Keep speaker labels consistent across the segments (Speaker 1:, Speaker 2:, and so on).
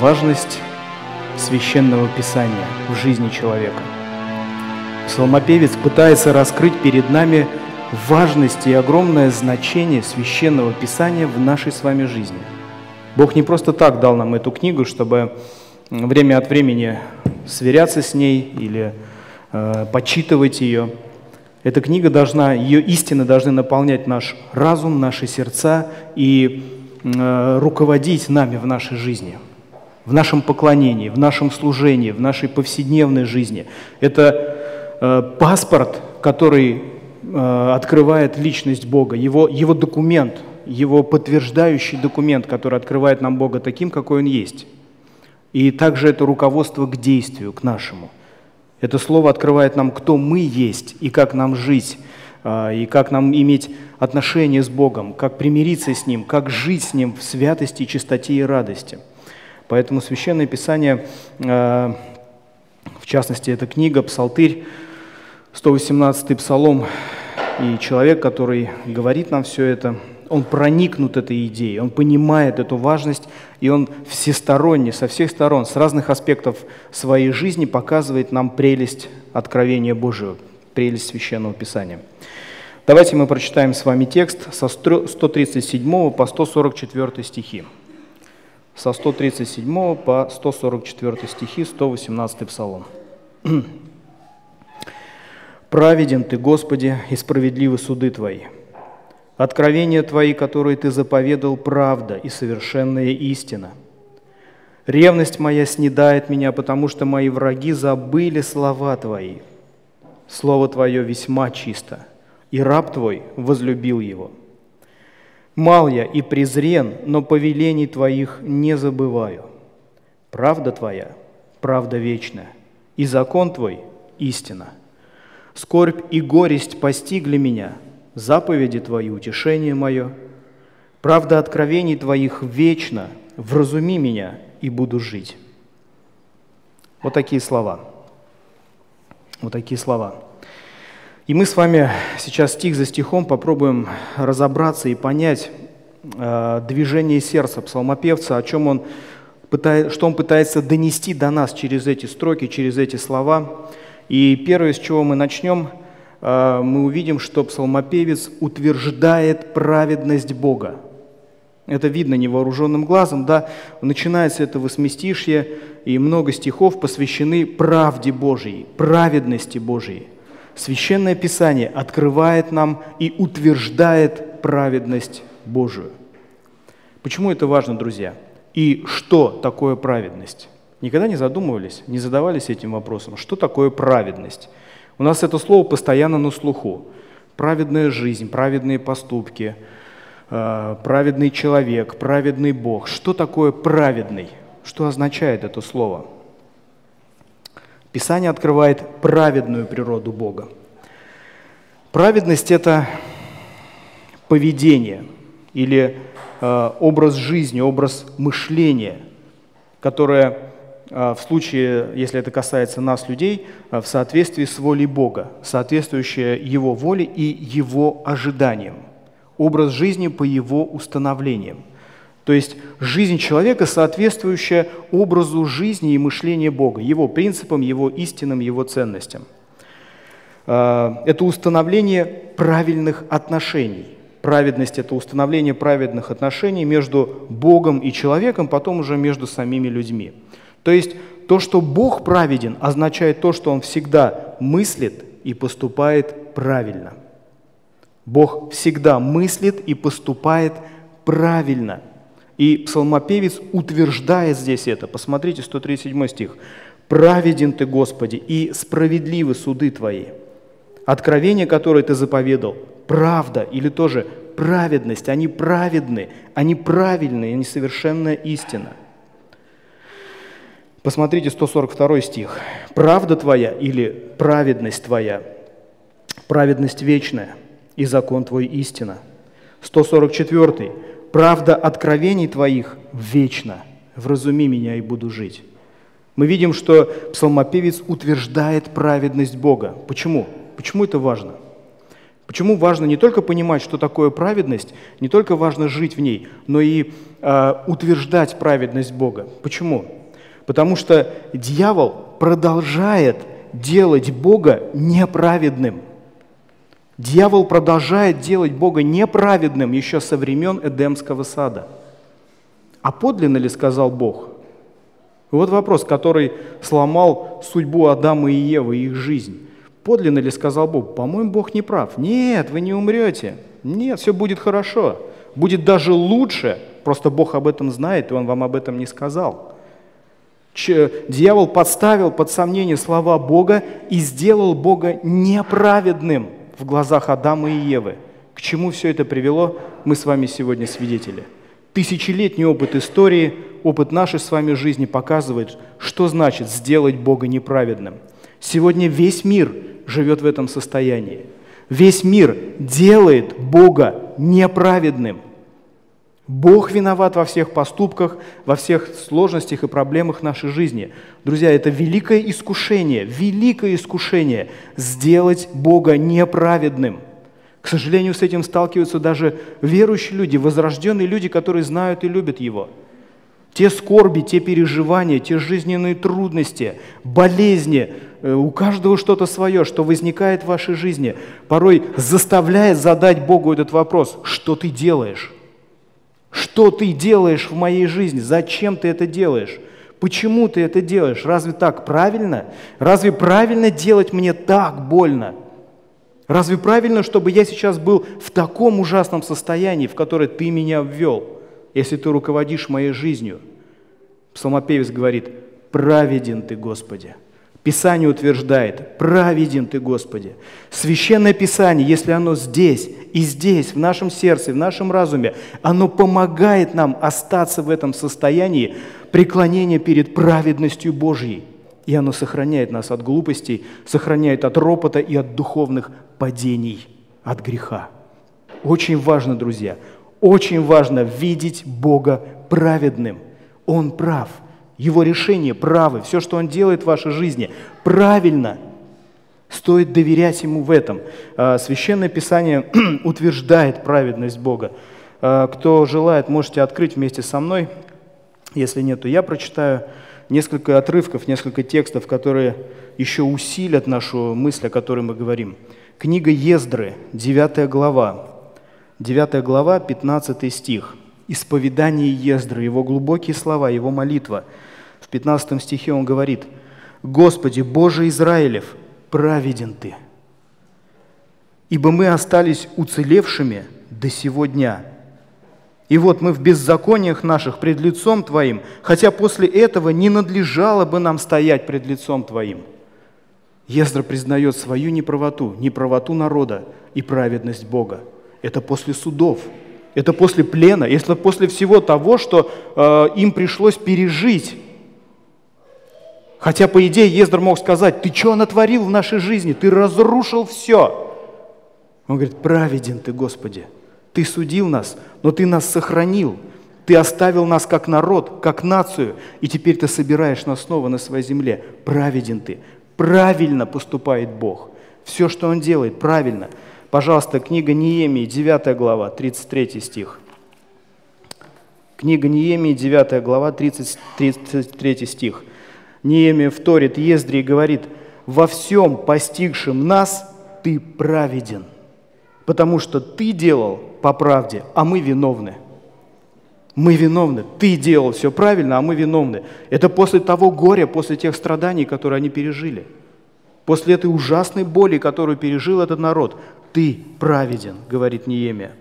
Speaker 1: важность священного писания в жизни человека. Псалмопевец пытается раскрыть перед нами важность и огромное значение священного писания в нашей с вами жизни. Бог не просто так дал нам эту книгу, чтобы время от времени сверяться с ней или э, почитывать ее. Эта книга должна, ее истины должны наполнять наш разум, наши сердца и э, руководить нами в нашей жизни, в нашем поклонении, в нашем служении, в нашей повседневной жизни. Это э, паспорт, который э, открывает личность Бога, его, его документ, его подтверждающий документ, который открывает нам Бога таким, какой Он есть. И также это руководство к действию, к нашему. Это слово открывает нам, кто мы есть и как нам жить, а, и как нам иметь отношения с Богом, как примириться с Ним, как жить с Ним в святости, чистоте и радости. Поэтому Священное Писание, а, в частности, эта книга, Псалтырь, 118-й Псалом, и человек, который говорит нам все это, он проникнут этой идеей, он понимает эту важность, и он всесторонне, со всех сторон, с разных аспектов своей жизни показывает нам прелесть откровения Божьего, прелесть Священного Писания. Давайте мы прочитаем с вами текст со 137 по 144 стихи. Со 137 по 144 стихи, 118 Псалом. «Праведен Ты, Господи, и справедливы суды Твои» Откровения Твои, которые Ты заповедал, правда и совершенная истина. Ревность моя снедает меня, потому что мои враги забыли слова Твои. Слово Твое весьма чисто, и раб Твой возлюбил его. Мал я и презрен, но повелений Твоих не забываю. Правда Твоя – правда вечная, и закон Твой – истина. Скорбь и горесть постигли меня – заповеди Твои, утешение мое. Правда откровений Твоих вечно, вразуми меня, и буду жить. Вот такие слова. Вот такие слова. И мы с вами сейчас стих за стихом попробуем разобраться и понять э, движение сердца псалмопевца, о чем он пытает, что он пытается донести до нас через эти строки, через эти слова. И первое, с чего мы начнем – а, мы увидим, что псалмопевец утверждает праведность Бога. Это видно невооруженным глазом, да, начинается это восьмистишье, и много стихов посвящены правде Божьей, праведности Божьей. Священное Писание открывает нам и утверждает праведность Божию. Почему это важно, друзья? И что такое праведность? Никогда не задумывались, не задавались этим вопросом, что такое праведность? У нас это слово постоянно на слуху. Праведная жизнь, праведные поступки, э, праведный человек, праведный Бог. Что такое праведный? Что означает это слово? Писание открывает праведную природу Бога. Праведность – это поведение или э, образ жизни, образ мышления, которое а, в случае, если это касается нас, людей, а, в соответствии с волей Бога, соответствующая Его воле и Его ожиданиям. Образ жизни по Его установлениям. То есть жизнь человека, соответствующая образу жизни и мышления Бога, Его принципам, Его истинам, Его ценностям. А, это установление правильных отношений. Праведность – это установление праведных отношений между Богом и человеком, потом уже между самими людьми. То есть то, что Бог праведен, означает то, что Он всегда мыслит и поступает правильно. Бог всегда мыслит и поступает правильно. И псалмопевец утверждает здесь это. Посмотрите, 137 стих. «Праведен ты, Господи, и справедливы суды Твои». Откровение, которое Ты заповедал, правда или тоже праведность. Они праведны, они правильные, они совершенная истина. Посмотрите 142 стих. «Правда твоя или праведность твоя, праведность вечная, и закон твой истина». 144. «Правда откровений твоих вечна, вразуми меня и буду жить». Мы видим, что псалмопевец утверждает праведность Бога. Почему? Почему это важно? Почему важно не только понимать, что такое праведность, не только важно жить в ней, но и э, утверждать праведность Бога. Почему? Потому что дьявол продолжает делать Бога неправедным. Дьявол продолжает делать Бога неправедным еще со времен Эдемского сада. А подлинно ли сказал Бог? Вот вопрос, который сломал судьбу Адама и Евы их жизнь. Подлинно ли сказал Бог? По-моему, Бог не прав. Нет, вы не умрете. Нет, все будет хорошо. Будет даже лучше. Просто Бог об этом знает, и Он вам об этом не сказал. Дьявол подставил под сомнение слова Бога и сделал Бога неправедным в глазах Адама и Евы. К чему все это привело, мы с вами сегодня свидетели. Тысячелетний опыт истории, опыт нашей с вами жизни показывает, что значит сделать Бога неправедным. Сегодня весь мир живет в этом состоянии. Весь мир делает Бога неправедным. Бог виноват во всех поступках, во всех сложностях и проблемах нашей жизни. Друзья, это великое искушение, великое искушение сделать Бога неправедным. К сожалению, с этим сталкиваются даже верующие люди, возрожденные люди, которые знают и любят Его – те скорби, те переживания, те жизненные трудности, болезни, э, у каждого что-то свое, что возникает в вашей жизни, порой заставляет задать Богу этот вопрос, что ты делаешь? Что ты делаешь в моей жизни? Зачем ты это делаешь? Почему ты это делаешь? Разве так правильно? Разве правильно делать мне так больно? Разве правильно, чтобы я сейчас был в таком ужасном состоянии, в которое ты меня ввел? если ты руководишь моей жизнью. Псалмопевец говорит, праведен ты, Господи. Писание утверждает, праведен ты, Господи. Священное Писание, если оно здесь и здесь, в нашем сердце, в нашем разуме, оно помогает нам остаться в этом состоянии преклонения перед праведностью Божьей. И оно сохраняет нас от глупостей, сохраняет от ропота и от духовных падений, от греха. Очень важно, друзья, очень важно видеть Бога праведным. Он прав. Его решения правы. Все, что Он делает в вашей жизни, правильно. Стоит доверять Ему в этом. А, Священное Писание утверждает праведность Бога. А, кто желает, можете открыть вместе со мной. Если нет, то я прочитаю несколько отрывков, несколько текстов, которые еще усилят нашу мысль, о которой мы говорим. Книга Ездры, 9 глава, 9 глава, 15 стих. Исповедание Ездры, его глубокие слова, его молитва. В 15 стихе он говорит, «Господи, Боже Израилев, праведен Ты, ибо мы остались уцелевшими до сего дня. И вот мы в беззакониях наших пред лицом Твоим, хотя после этого не надлежало бы нам стоять пред лицом Твоим». Ездра признает свою неправоту, неправоту народа и праведность Бога. Это после судов, это после плена, это после всего того, что э, им пришлось пережить. Хотя, по идее, Ездр мог сказать, ты что натворил в нашей жизни? Ты разрушил все. Он говорит, праведен ты, Господи. Ты судил нас, но ты нас сохранил. Ты оставил нас как народ, как нацию, и теперь ты собираешь нас снова на своей земле. Праведен ты. Правильно поступает Бог. Все, что Он делает, правильно. Пожалуйста, книга Неемии, 9 глава, 33 стих. Книга Неемии, 9 глава, 30, 33 стих. Неемия вторит Ездре и говорит, «Во всем постигшем нас ты праведен, потому что ты делал по правде, а мы виновны». Мы виновны. Ты делал все правильно, а мы виновны. Это после того горя, после тех страданий, которые они пережили. После этой ужасной боли, которую пережил этот народ, ты праведен, говорит Неемия.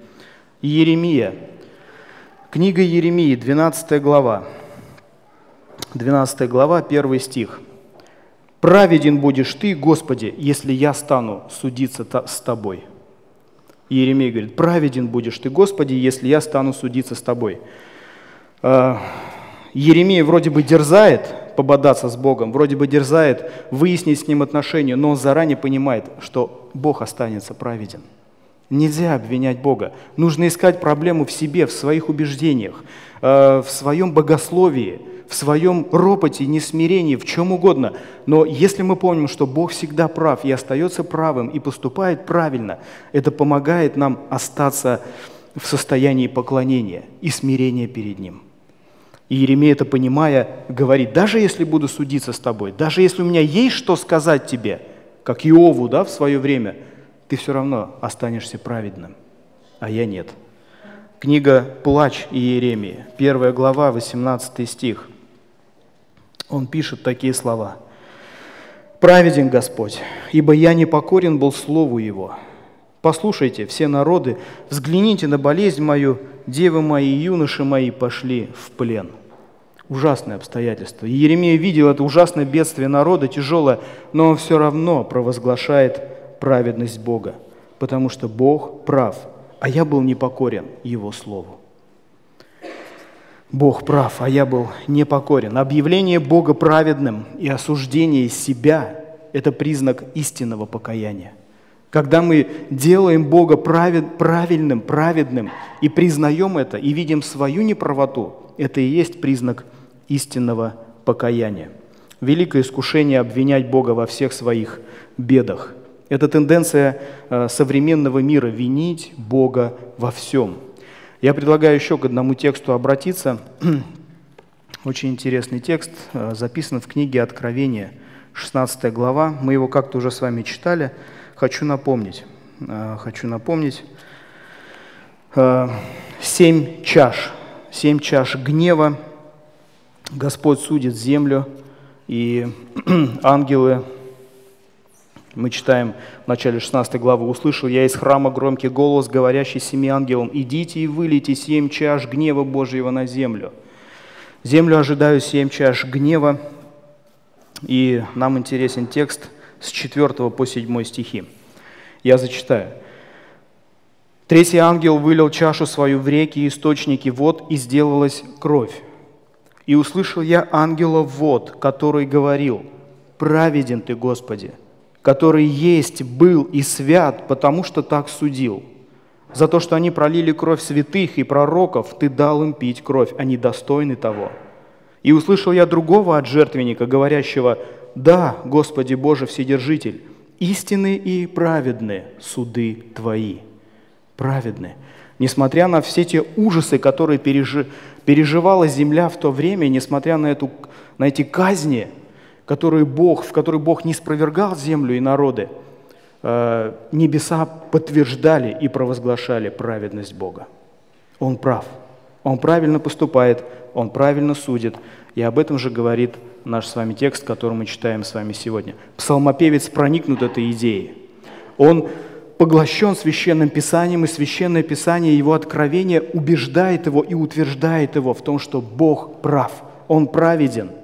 Speaker 1: Еремия. Книга Еремии, 12 глава. 12 глава, 1 стих. «Праведен будешь ты, Господи, если я стану судиться с тобой». Еремей говорит, праведен будешь ты, Господи, если я стану судиться с тобой. А, Еремей вроде бы дерзает пободаться с Богом, вроде бы дерзает выяснить с Ним отношения, но он заранее понимает, что Бог останется праведен. Нельзя обвинять Бога. Нужно искать проблему в себе, в своих убеждениях, э, в своем богословии, в своем ропоте, несмирении, в чем угодно. Но если мы помним, что Бог всегда прав и остается правым и поступает правильно, это помогает нам остаться в состоянии поклонения и смирения перед Ним. И Еремей это понимая, говорит, даже если буду судиться с тобой, даже если у меня есть что сказать тебе, как Иову да, в свое время, ты все равно останешься праведным, а я нет. Книга «Плач Иеремии», первая глава, 18 стих – он пишет такие слова. «Праведен Господь, ибо я не покорен был Слову Его. Послушайте, все народы, взгляните на болезнь мою, девы мои и юноши мои пошли в плен». Ужасное обстоятельство. И Еремея видел это ужасное бедствие народа, тяжелое, но он все равно провозглашает праведность Бога, потому что Бог прав, а я был непокорен Его Слову. Бог прав, а я был непокорен. Объявление Бога праведным и осуждение себя – это признак истинного покаяния. Когда мы делаем Бога правед, правильным, праведным и признаем это, и видим свою неправоту, это и есть признак истинного покаяния. Великое искушение обвинять Бога во всех своих бедах. Это тенденция э, современного мира – винить Бога во всем – я предлагаю еще к одному тексту обратиться. Очень интересный текст, э, записан в книге Откровения, 16 глава. Мы его как-то уже с вами читали. Хочу напомнить. Э, хочу напомнить. Э, семь чаш. Семь чаш гнева. Господь судит землю, и ангелы мы читаем в начале 16 главы, «Услышал я из храма громкий голос, говорящий семи ангелам, «Идите и вылейте семь чаш гнева Божьего на землю». Землю ожидаю семь чаш гнева, и нам интересен текст с 4 по 7 стихи. Я зачитаю. «Третий ангел вылил чашу свою в реки и источники вод, и сделалась кровь. И услышал я ангела вод, который говорил, «Праведен ты, Господи, который есть, был и свят, потому что так судил. За то, что они пролили кровь святых и пророков, ты дал им пить кровь, они достойны того. И услышал я другого от жертвенника, говорящего, «Да, Господи Боже Вседержитель, истинны и праведны суды Твои». Праведны. Несмотря на все те ужасы, которые пережи, переживала земля в то время, несмотря на, эту, на эти казни – которые Бог, в которые Бог не спровергал землю и народы, э, небеса подтверждали и провозглашали праведность Бога. Он прав. Он правильно поступает, он правильно судит. И об этом же говорит наш с вами текст, который мы читаем с вами сегодня. Псалмопевец проникнут этой идеей. Он поглощен священным писанием, и священное писание, его откровение убеждает его и утверждает его в том, что Бог прав, Он праведен –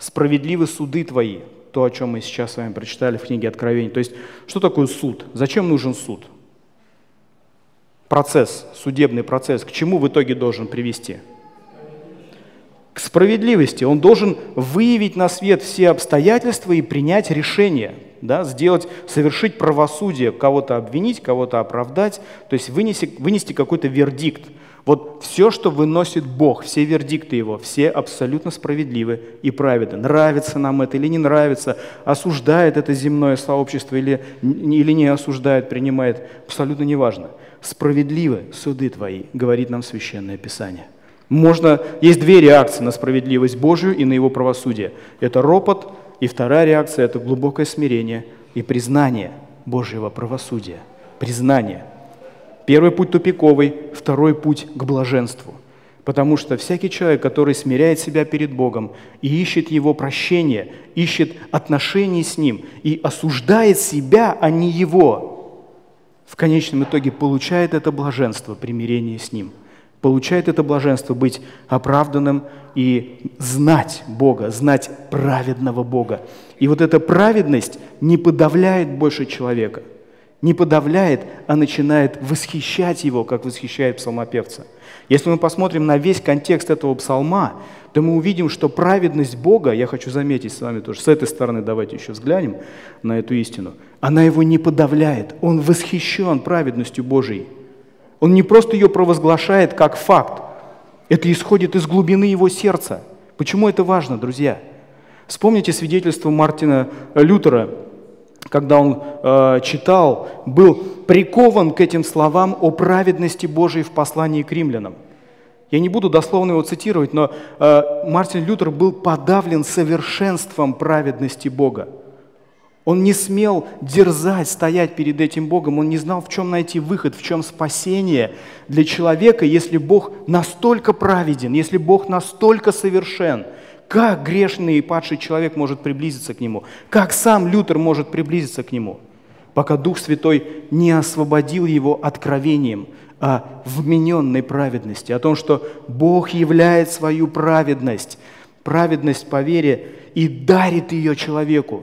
Speaker 1: справедливы суды твои, то, о чем мы сейчас с вами прочитали в книге Откровений. То есть, что такое суд? Зачем нужен суд? Процесс, судебный процесс, к чему в итоге должен привести? К справедливости. Он должен выявить на свет все обстоятельства и принять решение, да, сделать, совершить правосудие, кого-то обвинить, кого-то оправдать, то есть вынести, вынести какой-то вердикт – вот все, что выносит Бог, все вердикты Его, все абсолютно справедливы и праведны. Нравится нам это или не нравится, осуждает это земное сообщество или, или не осуждает, принимает, абсолютно неважно. Справедливы суды Твои, говорит нам Священное Писание. Можно, есть две реакции на справедливость Божию и на Его правосудие. Это ропот, и вторая реакция – это глубокое смирение и признание Божьего правосудия. Признание – Первый путь тупиковый, второй путь к блаженству. Потому что всякий человек, который смиряет себя перед Богом и ищет Его прощения, ищет отношений с Ним и осуждает себя, а не Его, в конечном итоге получает это блаженство, примирение с Ним. Получает это блаженство быть оправданным и знать Бога, знать праведного Бога. И вот эта праведность не подавляет больше человека – не подавляет, а начинает восхищать его, как восхищает псалмопевца. Если мы посмотрим на весь контекст этого псалма, то мы увидим, что праведность Бога, я хочу заметить с вами тоже, с этой стороны давайте еще взглянем на эту истину, она его не подавляет, он восхищен праведностью Божией. Он не просто ее провозглашает как факт, это исходит из глубины его сердца, Почему это важно, друзья? Вспомните свидетельство Мартина Лютера, когда он э, читал, был прикован к этим словам о праведности Божией в послании к римлянам. Я не буду дословно его цитировать, но э, Мартин Лютер был подавлен совершенством праведности Бога. Он не смел дерзать, стоять перед этим Богом. Он не знал, в чем найти выход, в чем спасение для человека, если Бог настолько праведен, если Бог настолько совершен. Как грешный и падший человек может приблизиться к Нему? Как сам Лютер может приблизиться к Нему? Пока Дух Святой не освободил его откровением о вмененной праведности, о том, что Бог являет свою праведность, праведность по вере и дарит ее человеку.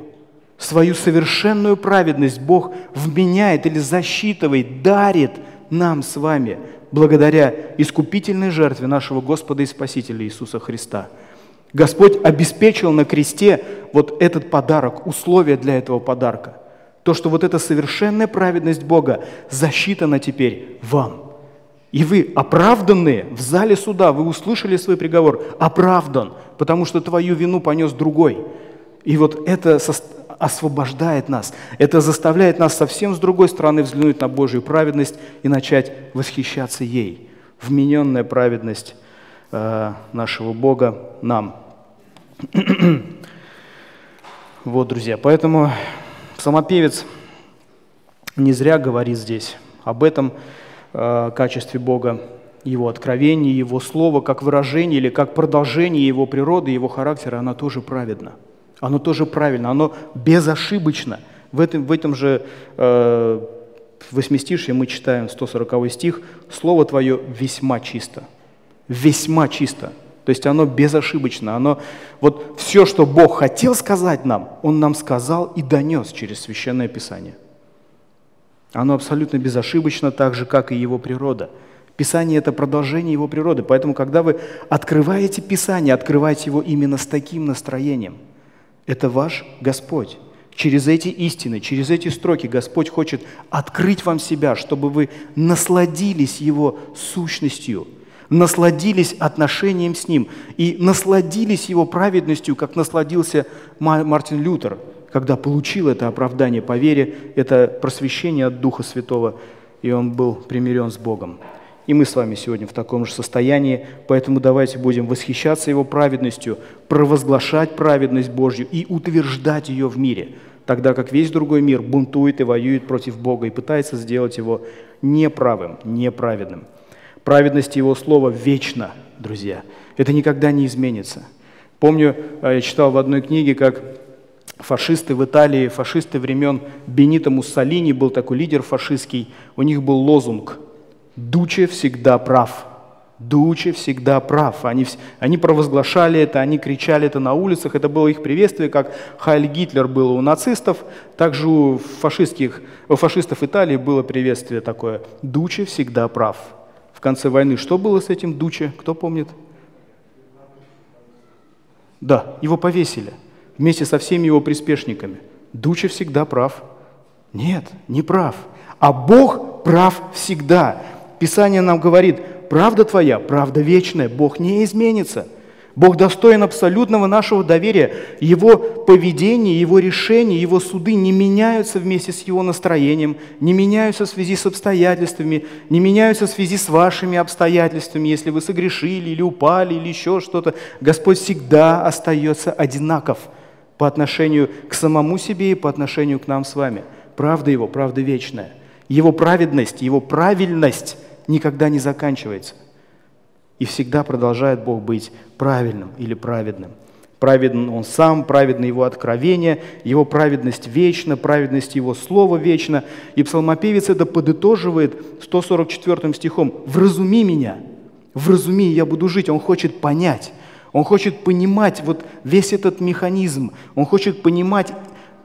Speaker 1: Свою совершенную праведность Бог вменяет или засчитывает, дарит нам с вами благодаря искупительной жертве нашего Господа и Спасителя Иисуса Христа. Господь обеспечил на кресте вот этот подарок, условия для этого подарка. То, что вот эта совершенная праведность Бога засчитана теперь вам. И вы оправданные в зале суда, вы услышали свой приговор, оправдан, потому что твою вину понес другой. И вот это освобождает нас. Это заставляет нас совсем с другой стороны взглянуть на Божью праведность и начать восхищаться ей. Вмененная праведность нашего Бога нам. вот, друзья, поэтому самопевец не зря говорит здесь об этом э, качестве Бога, его откровение, его слово, как выражение или как продолжение его природы, его характера, оно тоже праведно – оно тоже правильно, оно безошибочно. В этом, в этом же э, восьмистишье мы читаем 140 стих «Слово Твое весьма чисто». Весьма чисто. То есть оно безошибочно. Оно, вот все, что Бог хотел сказать нам, Он нам сказал и донес через Священное Писание. Оно абсолютно безошибочно, так же, как и Его природа. Писание – это продолжение Его природы. Поэтому, когда вы открываете Писание, открывайте его именно с таким настроением – это ваш Господь. Через эти истины, через эти строки Господь хочет открыть вам себя, чтобы вы насладились Его сущностью, насладились отношением с Ним и насладились Его праведностью, как насладился Мартин Лютер, когда получил это оправдание по вере, это просвещение от Духа Святого, и он был примирен с Богом. И мы с вами сегодня в таком же состоянии, поэтому давайте будем восхищаться Его праведностью, провозглашать праведность Божью и утверждать ее в мире, тогда как весь другой мир бунтует и воюет против Бога и пытается сделать его неправым, неправедным. Праведность Его Слова вечна, друзья. Это никогда не изменится. Помню, э, я читал в одной книге, как фашисты в Италии, фашисты времен Бенита Муссолини, был такой лидер фашистский, у них был лозунг Дуче всегда прав. Дуче всегда прав. Они, они провозглашали это, они кричали это на улицах. Это было их приветствие, как Хайль Гитлер было у нацистов, также у, фашистских, у фашистов Италии было приветствие такое. Дуче всегда прав. Конце войны что было с этим Дуче? Кто помнит? Да, его повесили вместе со всеми его приспешниками. Дуче всегда прав. Нет, не прав. А Бог прав всегда. Писание нам говорит, правда твоя, правда вечная, Бог не изменится. Бог достоин абсолютного нашего доверия. Его поведение, Его решения, Его суды не меняются вместе с Его настроением, не меняются в связи с обстоятельствами, не меняются в связи с вашими обстоятельствами, если вы согрешили или упали или еще что-то. Господь всегда остается одинаков по отношению к самому себе и по отношению к нам с вами. Правда Его, правда вечная. Его праведность, Его правильность никогда не заканчивается. И всегда продолжает Бог быть правильным или праведным. Праведен Он сам, праведно Его откровение, Его праведность вечна, праведность Его Слова вечна. И псалмопевец это подытоживает 144 стихом. «Вразуми меня, вразуми, я буду жить». Он хочет понять, он хочет понимать вот весь этот механизм, он хочет понимать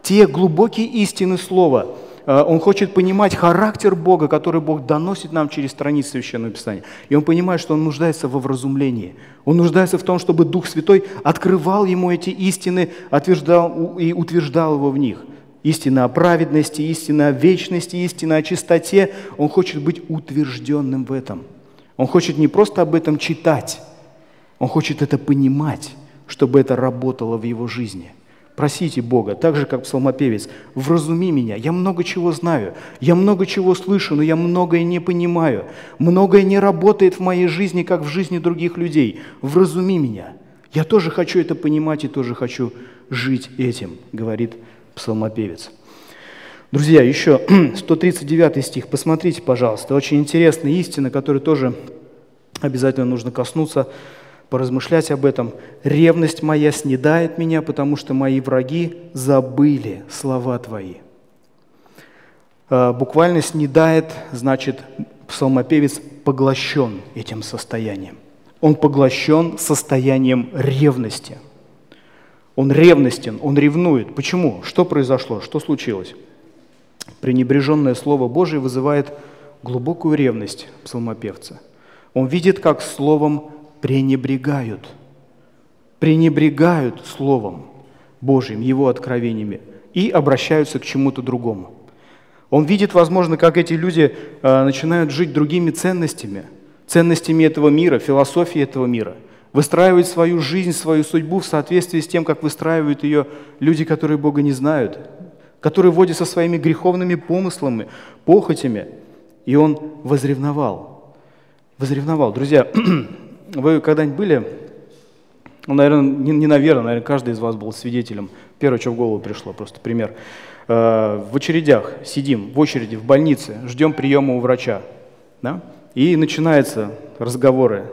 Speaker 1: те глубокие истины Слова – он хочет понимать характер Бога, который Бог доносит нам через страницы Священного Писания. И он понимает, что он нуждается во вразумлении. Он нуждается в том, чтобы Дух Святой открывал ему эти истины утверждал, и утверждал его в них. Истина о праведности, истина о вечности, истина о чистоте. Он хочет быть утвержденным в этом. Он хочет не просто об этом читать, он хочет это понимать, чтобы это работало в его жизни. Просите Бога, так же, как псалмопевец, вразуми меня, я много чего знаю, я много чего слышу, но я многое не понимаю, многое не работает в моей жизни, как в жизни других людей. Вразуми меня. Я тоже хочу это понимать и тоже хочу жить этим, говорит псалмопевец. Друзья, еще 139 стих, посмотрите, пожалуйста, очень интересная истина, которую тоже обязательно нужно коснуться, поразмышлять об этом. «Ревность моя снедает меня, потому что мои враги забыли слова Твои». А, буквально «снедает» значит псалмопевец поглощен этим состоянием. Он поглощен состоянием ревности. Он ревностен, он ревнует. Почему? Что произошло? Что случилось? Пренебреженное Слово Божие вызывает глубокую ревность псалмопевца. Он видит, как Словом пренебрегают. Пренебрегают Словом Божьим, Его откровениями, и обращаются к чему-то другому. Он видит, возможно, как эти люди э, начинают жить другими ценностями, ценностями этого мира, философией этого мира, выстраивать свою жизнь, свою судьбу в соответствии с тем, как выстраивают ее люди, которые Бога не знают, который водит со своими греховными помыслами, похотями. И он возревновал. Возревновал. Друзья, вы когда-нибудь были, ну, наверное, не, не наверное, наверное, каждый из вас был свидетелем. Первое, что в голову пришло, просто пример. Э, в очередях сидим, в очереди, в больнице, ждем приема у врача. Да? И начинаются разговоры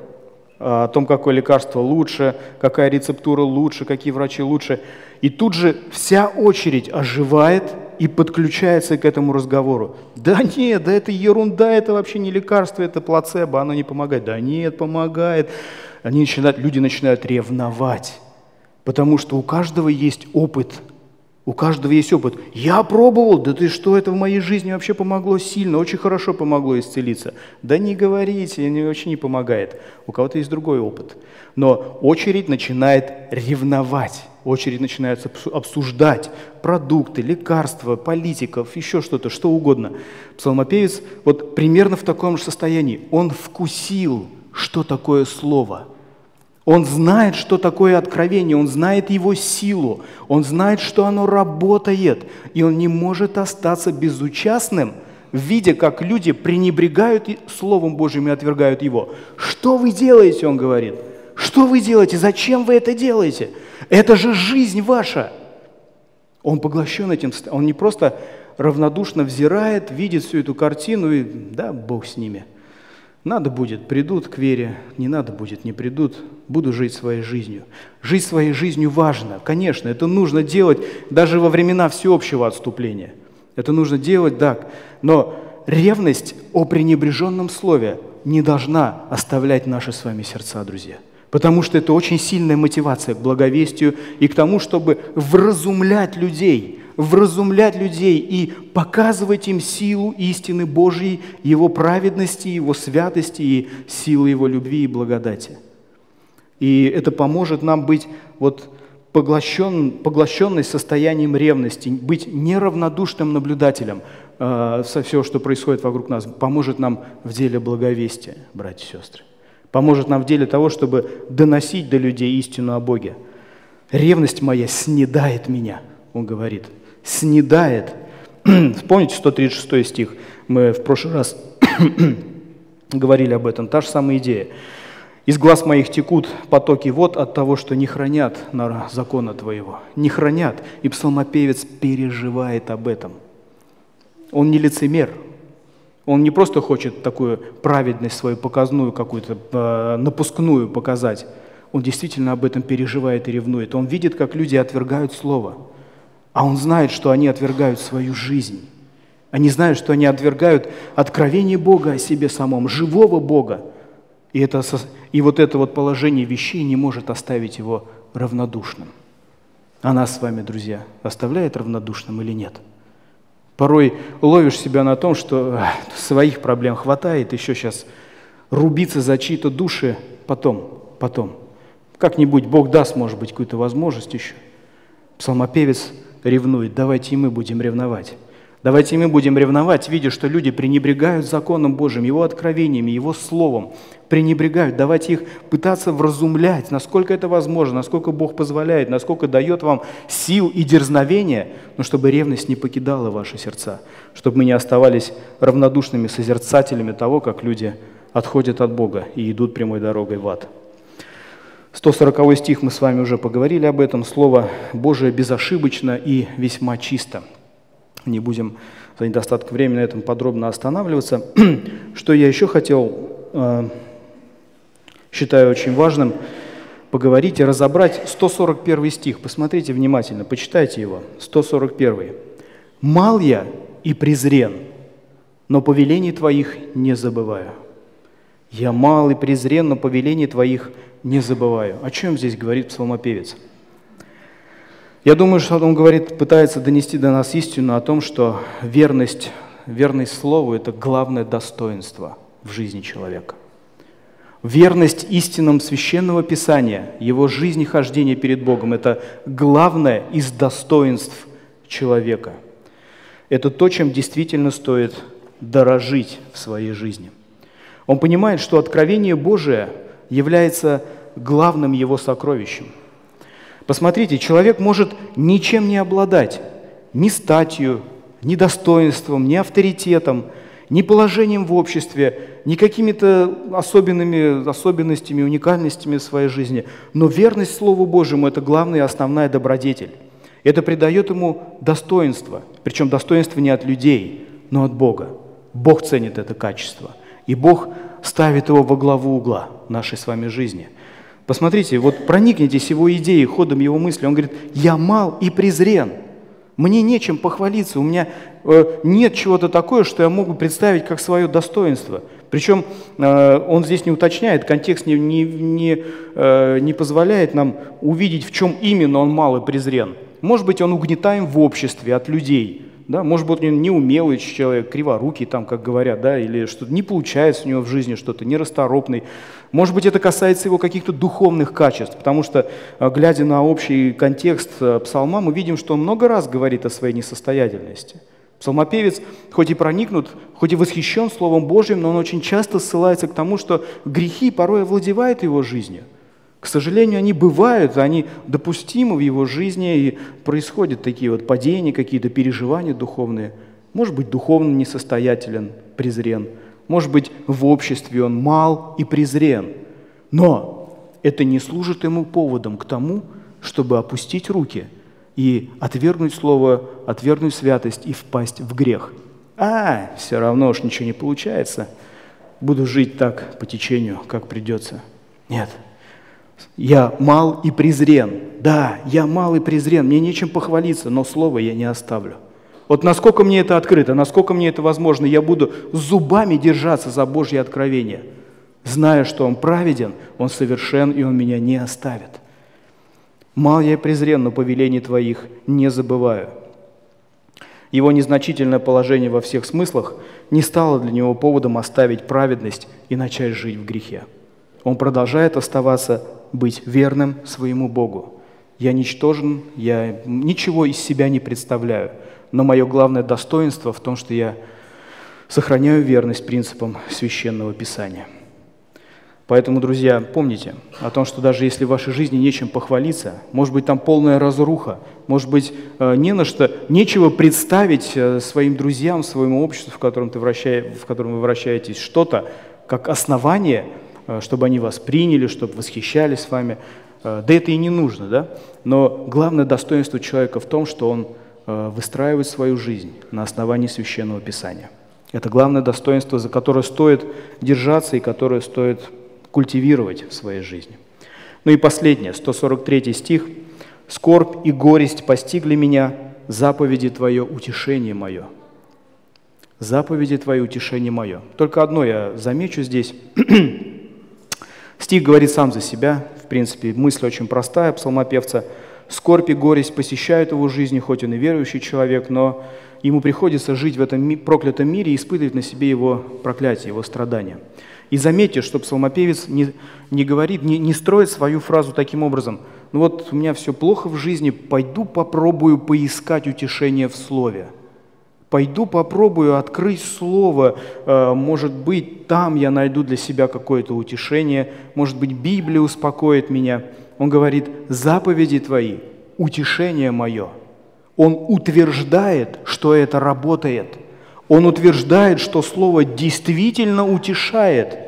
Speaker 1: о том, какое лекарство лучше, какая рецептура лучше, какие врачи лучше. И тут же вся очередь оживает и подключается к этому разговору. Да нет, да это ерунда, это вообще не лекарство, это плацебо, оно не помогает. Да нет, помогает. Они начинают, люди начинают ревновать, потому что у каждого есть опыт – у каждого есть опыт. Я пробовал, да ты что, это в моей жизни вообще помогло сильно, очень хорошо помогло исцелиться. Да не говорите, мне вообще не помогает. У кого-то есть другой опыт. Но очередь начинает ревновать, очередь начинает обсуждать продукты, лекарства, политиков, еще что-то, что угодно. Псалмопевец вот примерно в таком же состоянии. Он вкусил, что такое слово – он знает, что такое откровение, он знает его силу, он знает, что оно работает, и он не может остаться безучастным, видя, как люди пренебрегают Словом Божьим и отвергают его. Что вы делаете, он говорит. Что вы делаете? Зачем вы это делаете? Это же жизнь ваша. Он поглощен этим, он не просто равнодушно взирает, видит всю эту картину и да, Бог с ними – надо будет, придут к вере, не надо будет, не придут, буду жить своей жизнью. Жить своей жизнью важно, конечно, это нужно делать даже во времена всеобщего отступления. Это нужно делать, да, но ревность о пренебреженном слове не должна оставлять наши с вами сердца, друзья. Потому что это очень сильная мотивация к благовестию и к тому, чтобы вразумлять людей – вразумлять людей и показывать им силу истины Божьей, Его праведности, Его святости и силы Его любви и благодати. И это поможет нам быть вот поглощен, поглощенной состоянием ревности, быть неравнодушным наблюдателем э, со всего, что происходит вокруг нас, поможет нам в деле благовестия, братья и сестры. Поможет нам в деле того, чтобы доносить до людей истину о Боге. Ревность моя снедает меня, он говорит – снедает. Вспомните 136 стих, мы в прошлый раз говорили об этом, та же самая идея. «Из глаз моих текут потоки вод от того, что не хранят на закона Твоего». Не хранят. И псалмопевец переживает об этом. Он не лицемер. Он не просто хочет такую праведность свою показную какую-то, э, напускную показать. Он действительно об этом переживает и ревнует. Он видит, как люди отвергают Слово – а он знает, что они отвергают свою жизнь. Они знают, что они отвергают откровение Бога о себе самом, живого Бога. И, это, и вот это вот положение вещей не может оставить его равнодушным. А нас с вами, друзья, оставляет равнодушным или нет? Порой ловишь себя на том, что своих проблем хватает, еще сейчас рубиться за чьи-то души потом, потом. Как-нибудь Бог даст, может быть, какую-то возможность еще. Псалмопевец ревнует, давайте и мы будем ревновать. Давайте мы будем ревновать, видя, что люди пренебрегают законом Божьим, Его откровениями, Его Словом, пренебрегают. Давайте их пытаться вразумлять, насколько это возможно, насколько Бог позволяет, насколько дает вам сил и дерзновения, но чтобы ревность не покидала ваши сердца, чтобы мы не оставались равнодушными созерцателями того, как люди отходят от Бога и идут прямой дорогой в ад. 140 стих мы с вами уже поговорили об этом. Слово Божие безошибочно и весьма чисто – не будем за недостатком времени на этом подробно останавливаться. Что я еще хотел, э, считаю очень важным, поговорить и разобрать 141 стих. Посмотрите внимательно, почитайте его. 141. «Мал я и презрен, но повелений Твоих не забываю». «Я мал и презрен, но повелений Твоих не забываю». О чем здесь говорит псалмопевец? – я думаю, что он говорит, пытается донести до нас истину о том, что верность, верность Слову – это главное достоинство в жизни человека. Верность истинам Священного Писания, его жизни хождения перед Богом – это главное из достоинств человека. Это то, чем действительно стоит дорожить в своей жизни. Он понимает, что откровение Божие является главным его сокровищем – Посмотрите, человек может ничем не обладать, ни статью, ни достоинством, ни авторитетом, ни положением в обществе, ни какими-то особенными особенностями, уникальностями своей жизни. Но верность Слову Божьему – это главная и основная добродетель. Это придает ему достоинство, причем достоинство не от людей, но от Бога. Бог ценит это качество, и Бог ставит его во главу угла нашей с вами жизни – Посмотрите, вот проникнитесь его идеей, ходом его мысли. Он говорит, я мал и презрен. Мне нечем похвалиться, у меня э, нет чего-то такое, что я могу представить как свое достоинство. Причем э, он здесь не уточняет, контекст не, не, не, э, не позволяет нам увидеть, в чем именно он мал и презрен. Может быть, он угнетаем в обществе от людей, да, может быть, он неумелый человек, криворукий, там, как говорят, да, или что-то не получается у него в жизни, что-то нерасторопный. Может быть, это касается его каких-то духовных качеств, потому что, а, глядя на общий контекст а, псалма, мы видим, что он много раз говорит о своей несостоятельности. Псалмопевец, хоть и проникнут, хоть и восхищен Словом Божьим, но он очень часто ссылается к тому, что грехи порой овладевают его жизнью – к сожалению, они бывают, они допустимы в его жизни, и происходят такие вот падения, какие-то переживания духовные. Может быть, духовно несостоятелен, презрен. Может быть, в обществе он мал и презрен. Но это не служит ему поводом к тому, чтобы опустить руки и отвергнуть слово, отвергнуть святость и впасть в грех. А, все равно уж ничего не получается. Буду жить так по течению, как придется. Нет – я мал и презрен. Да, я мал и презрен, мне нечем похвалиться, но слово я не оставлю. Вот насколько мне это открыто, насколько мне это возможно, я буду зубами держаться за Божье откровение, зная, что Он праведен, Он совершен, и Он меня не оставит. Мал я презрен, но повелений Твоих не забываю. Его незначительное положение во всех смыслах не стало для него поводом оставить праведность и начать жить в грехе. Он продолжает оставаться быть верным своему Богу. Я ничтожен, я ничего из себя не представляю, но мое главное достоинство в том, что я сохраняю верность принципам священного Писания. Поэтому, друзья, помните о том, что даже если в вашей жизни нечем похвалиться, может быть, там полная разруха, может быть, э, не на что, нечего представить э, своим друзьям, своему обществу, в котором, ты вращаешь, в котором вы вращаетесь, что-то, как основание – Э, чтобы они вас приняли, чтобы восхищались вами. Да это и не нужно, да? Но главное достоинство человека в том, что он э, выстраивает свою жизнь на основании Священного Писания. Это главное достоинство, за которое стоит держаться и которое стоит культивировать в своей жизни. Ну и последнее, 143 стих. «Скорбь и горесть постигли меня, заповеди Твое утешение мое». Заповеди Твои утешение мое. Только одно я замечу здесь – Стих говорит сам за себя, в принципе, мысль очень простая псалмопевца. Скорбь и горесть посещают его жизни, хоть он и верующий человек, но ему приходится жить в этом проклятом мире и испытывать на себе его проклятие, его страдания. И заметьте, что псалмопевец не, не говорит, не, не строит свою фразу таким образом. Ну вот у меня все плохо в жизни, пойду попробую поискать утешение в слове. Пойду попробую открыть Слово, э, может быть, там я найду для себя какое-то утешение, может быть, Библия успокоит меня. Он говорит, заповеди твои, утешение мое. Он утверждает, что это работает. Он утверждает, что Слово действительно утешает.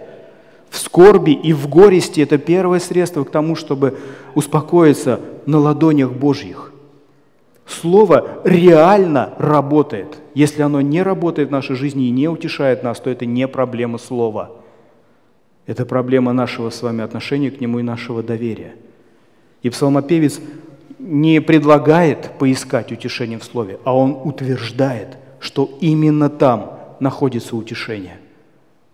Speaker 1: В скорби и в горести это первое средство к тому, чтобы успокоиться на ладонях Божьих. Слово реально работает. Если оно не работает в нашей жизни и не утешает нас, то это не проблема Слова. Это проблема нашего с вами отношения к Нему и нашего доверия. И псалмопевец не предлагает поискать утешение в Слове, а он утверждает, что именно там находится утешение.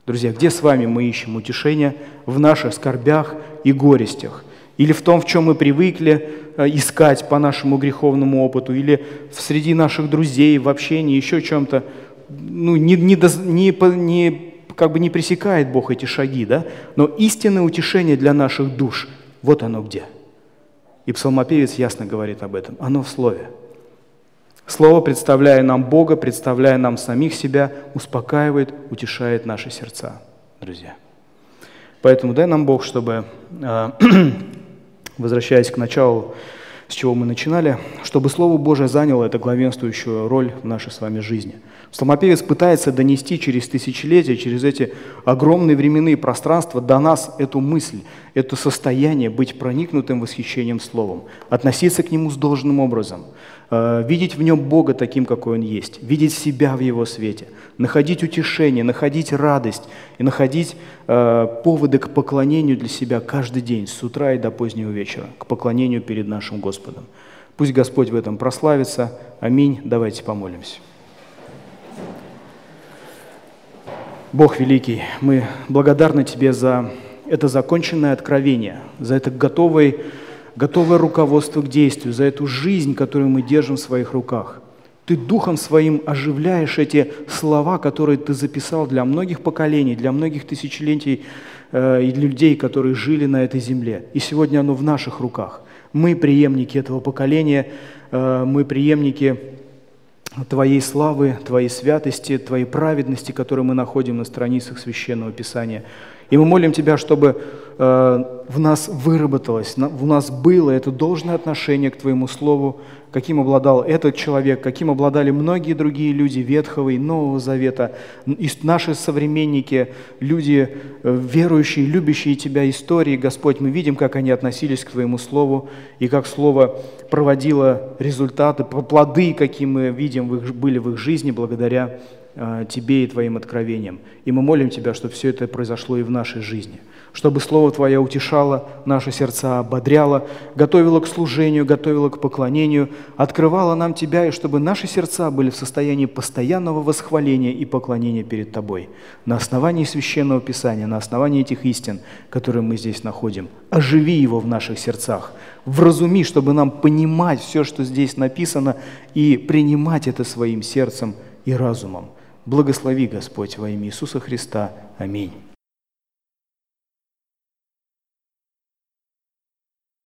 Speaker 1: Друзья, где с вами мы ищем утешение? В наших скорбях и горестях. Или в том, в чем мы привыкли, Э, искать по нашему греховному опыту, или среди наших друзей, в общении, еще чем-то, ну, не, не, не, не, как бы не пресекает Бог эти шаги, да? но истинное утешение для наших душ, вот оно где. И псалмопевец ясно говорит об этом, оно в Слове. Слово, представляя нам Бога, представляя нам самих себя, успокаивает, утешает наши сердца, друзья. Поэтому дай нам Бог, чтобы э, возвращаясь к началу, с чего мы начинали, чтобы Слово Божие заняло эту главенствующую роль в нашей с вами жизни. Псалмопевец пытается донести через тысячелетия, через эти огромные временные пространства до нас эту мысль, это состояние быть проникнутым восхищением Словом, относиться к нему с должным образом – Э, видеть в нем Бога таким, какой Он есть, видеть себя в Его свете, находить утешение, находить радость и находить э, поводы к поклонению для себя каждый день, с утра и до позднего вечера, к поклонению перед нашим Господом. Пусть Господь в этом прославится. Аминь. Давайте помолимся. Бог великий, мы благодарны Тебе за это законченное откровение, за это готовый готовое руководство к действию, за эту жизнь, которую мы держим в своих руках. Ты духом своим оживляешь эти слова, которые ты записал для многих поколений, для многих тысячелетий э, и для людей, которые жили на этой земле. И сегодня оно в наших руках. Мы преемники этого поколения, э, мы преемники Твоей славы, Твоей святости, Твоей праведности, которую мы находим на страницах Священного Писания. И мы молим Тебя, чтобы э, в нас выработалось, в нас было это должное отношение к Твоему Слову, каким обладал этот человек, каким обладали многие другие люди Ветхого и Нового Завета, и наши современники, люди э, верующие, любящие Тебя истории, Господь, мы видим, как они относились к Твоему Слову, и как Слово проводило результаты, плоды, какие мы видим, были в их жизни благодаря Тебе и Твоим откровениям. И мы молим Тебя, чтобы все это произошло и в нашей жизни. Чтобы Слово Твое утешало наши сердца, ободряло, готовило к служению, готовило к поклонению, открывало нам Тебя, и чтобы наши сердца были в состоянии постоянного восхваления и поклонения перед Тобой. На основании Священного Писания, на основании этих истин, которые мы здесь находим. Оживи его в наших сердцах. Вразуми, чтобы нам понимать все, что здесь написано, и принимать это своим сердцем и разумом. Благослови, Господь, во имя Иисуса Христа. Аминь.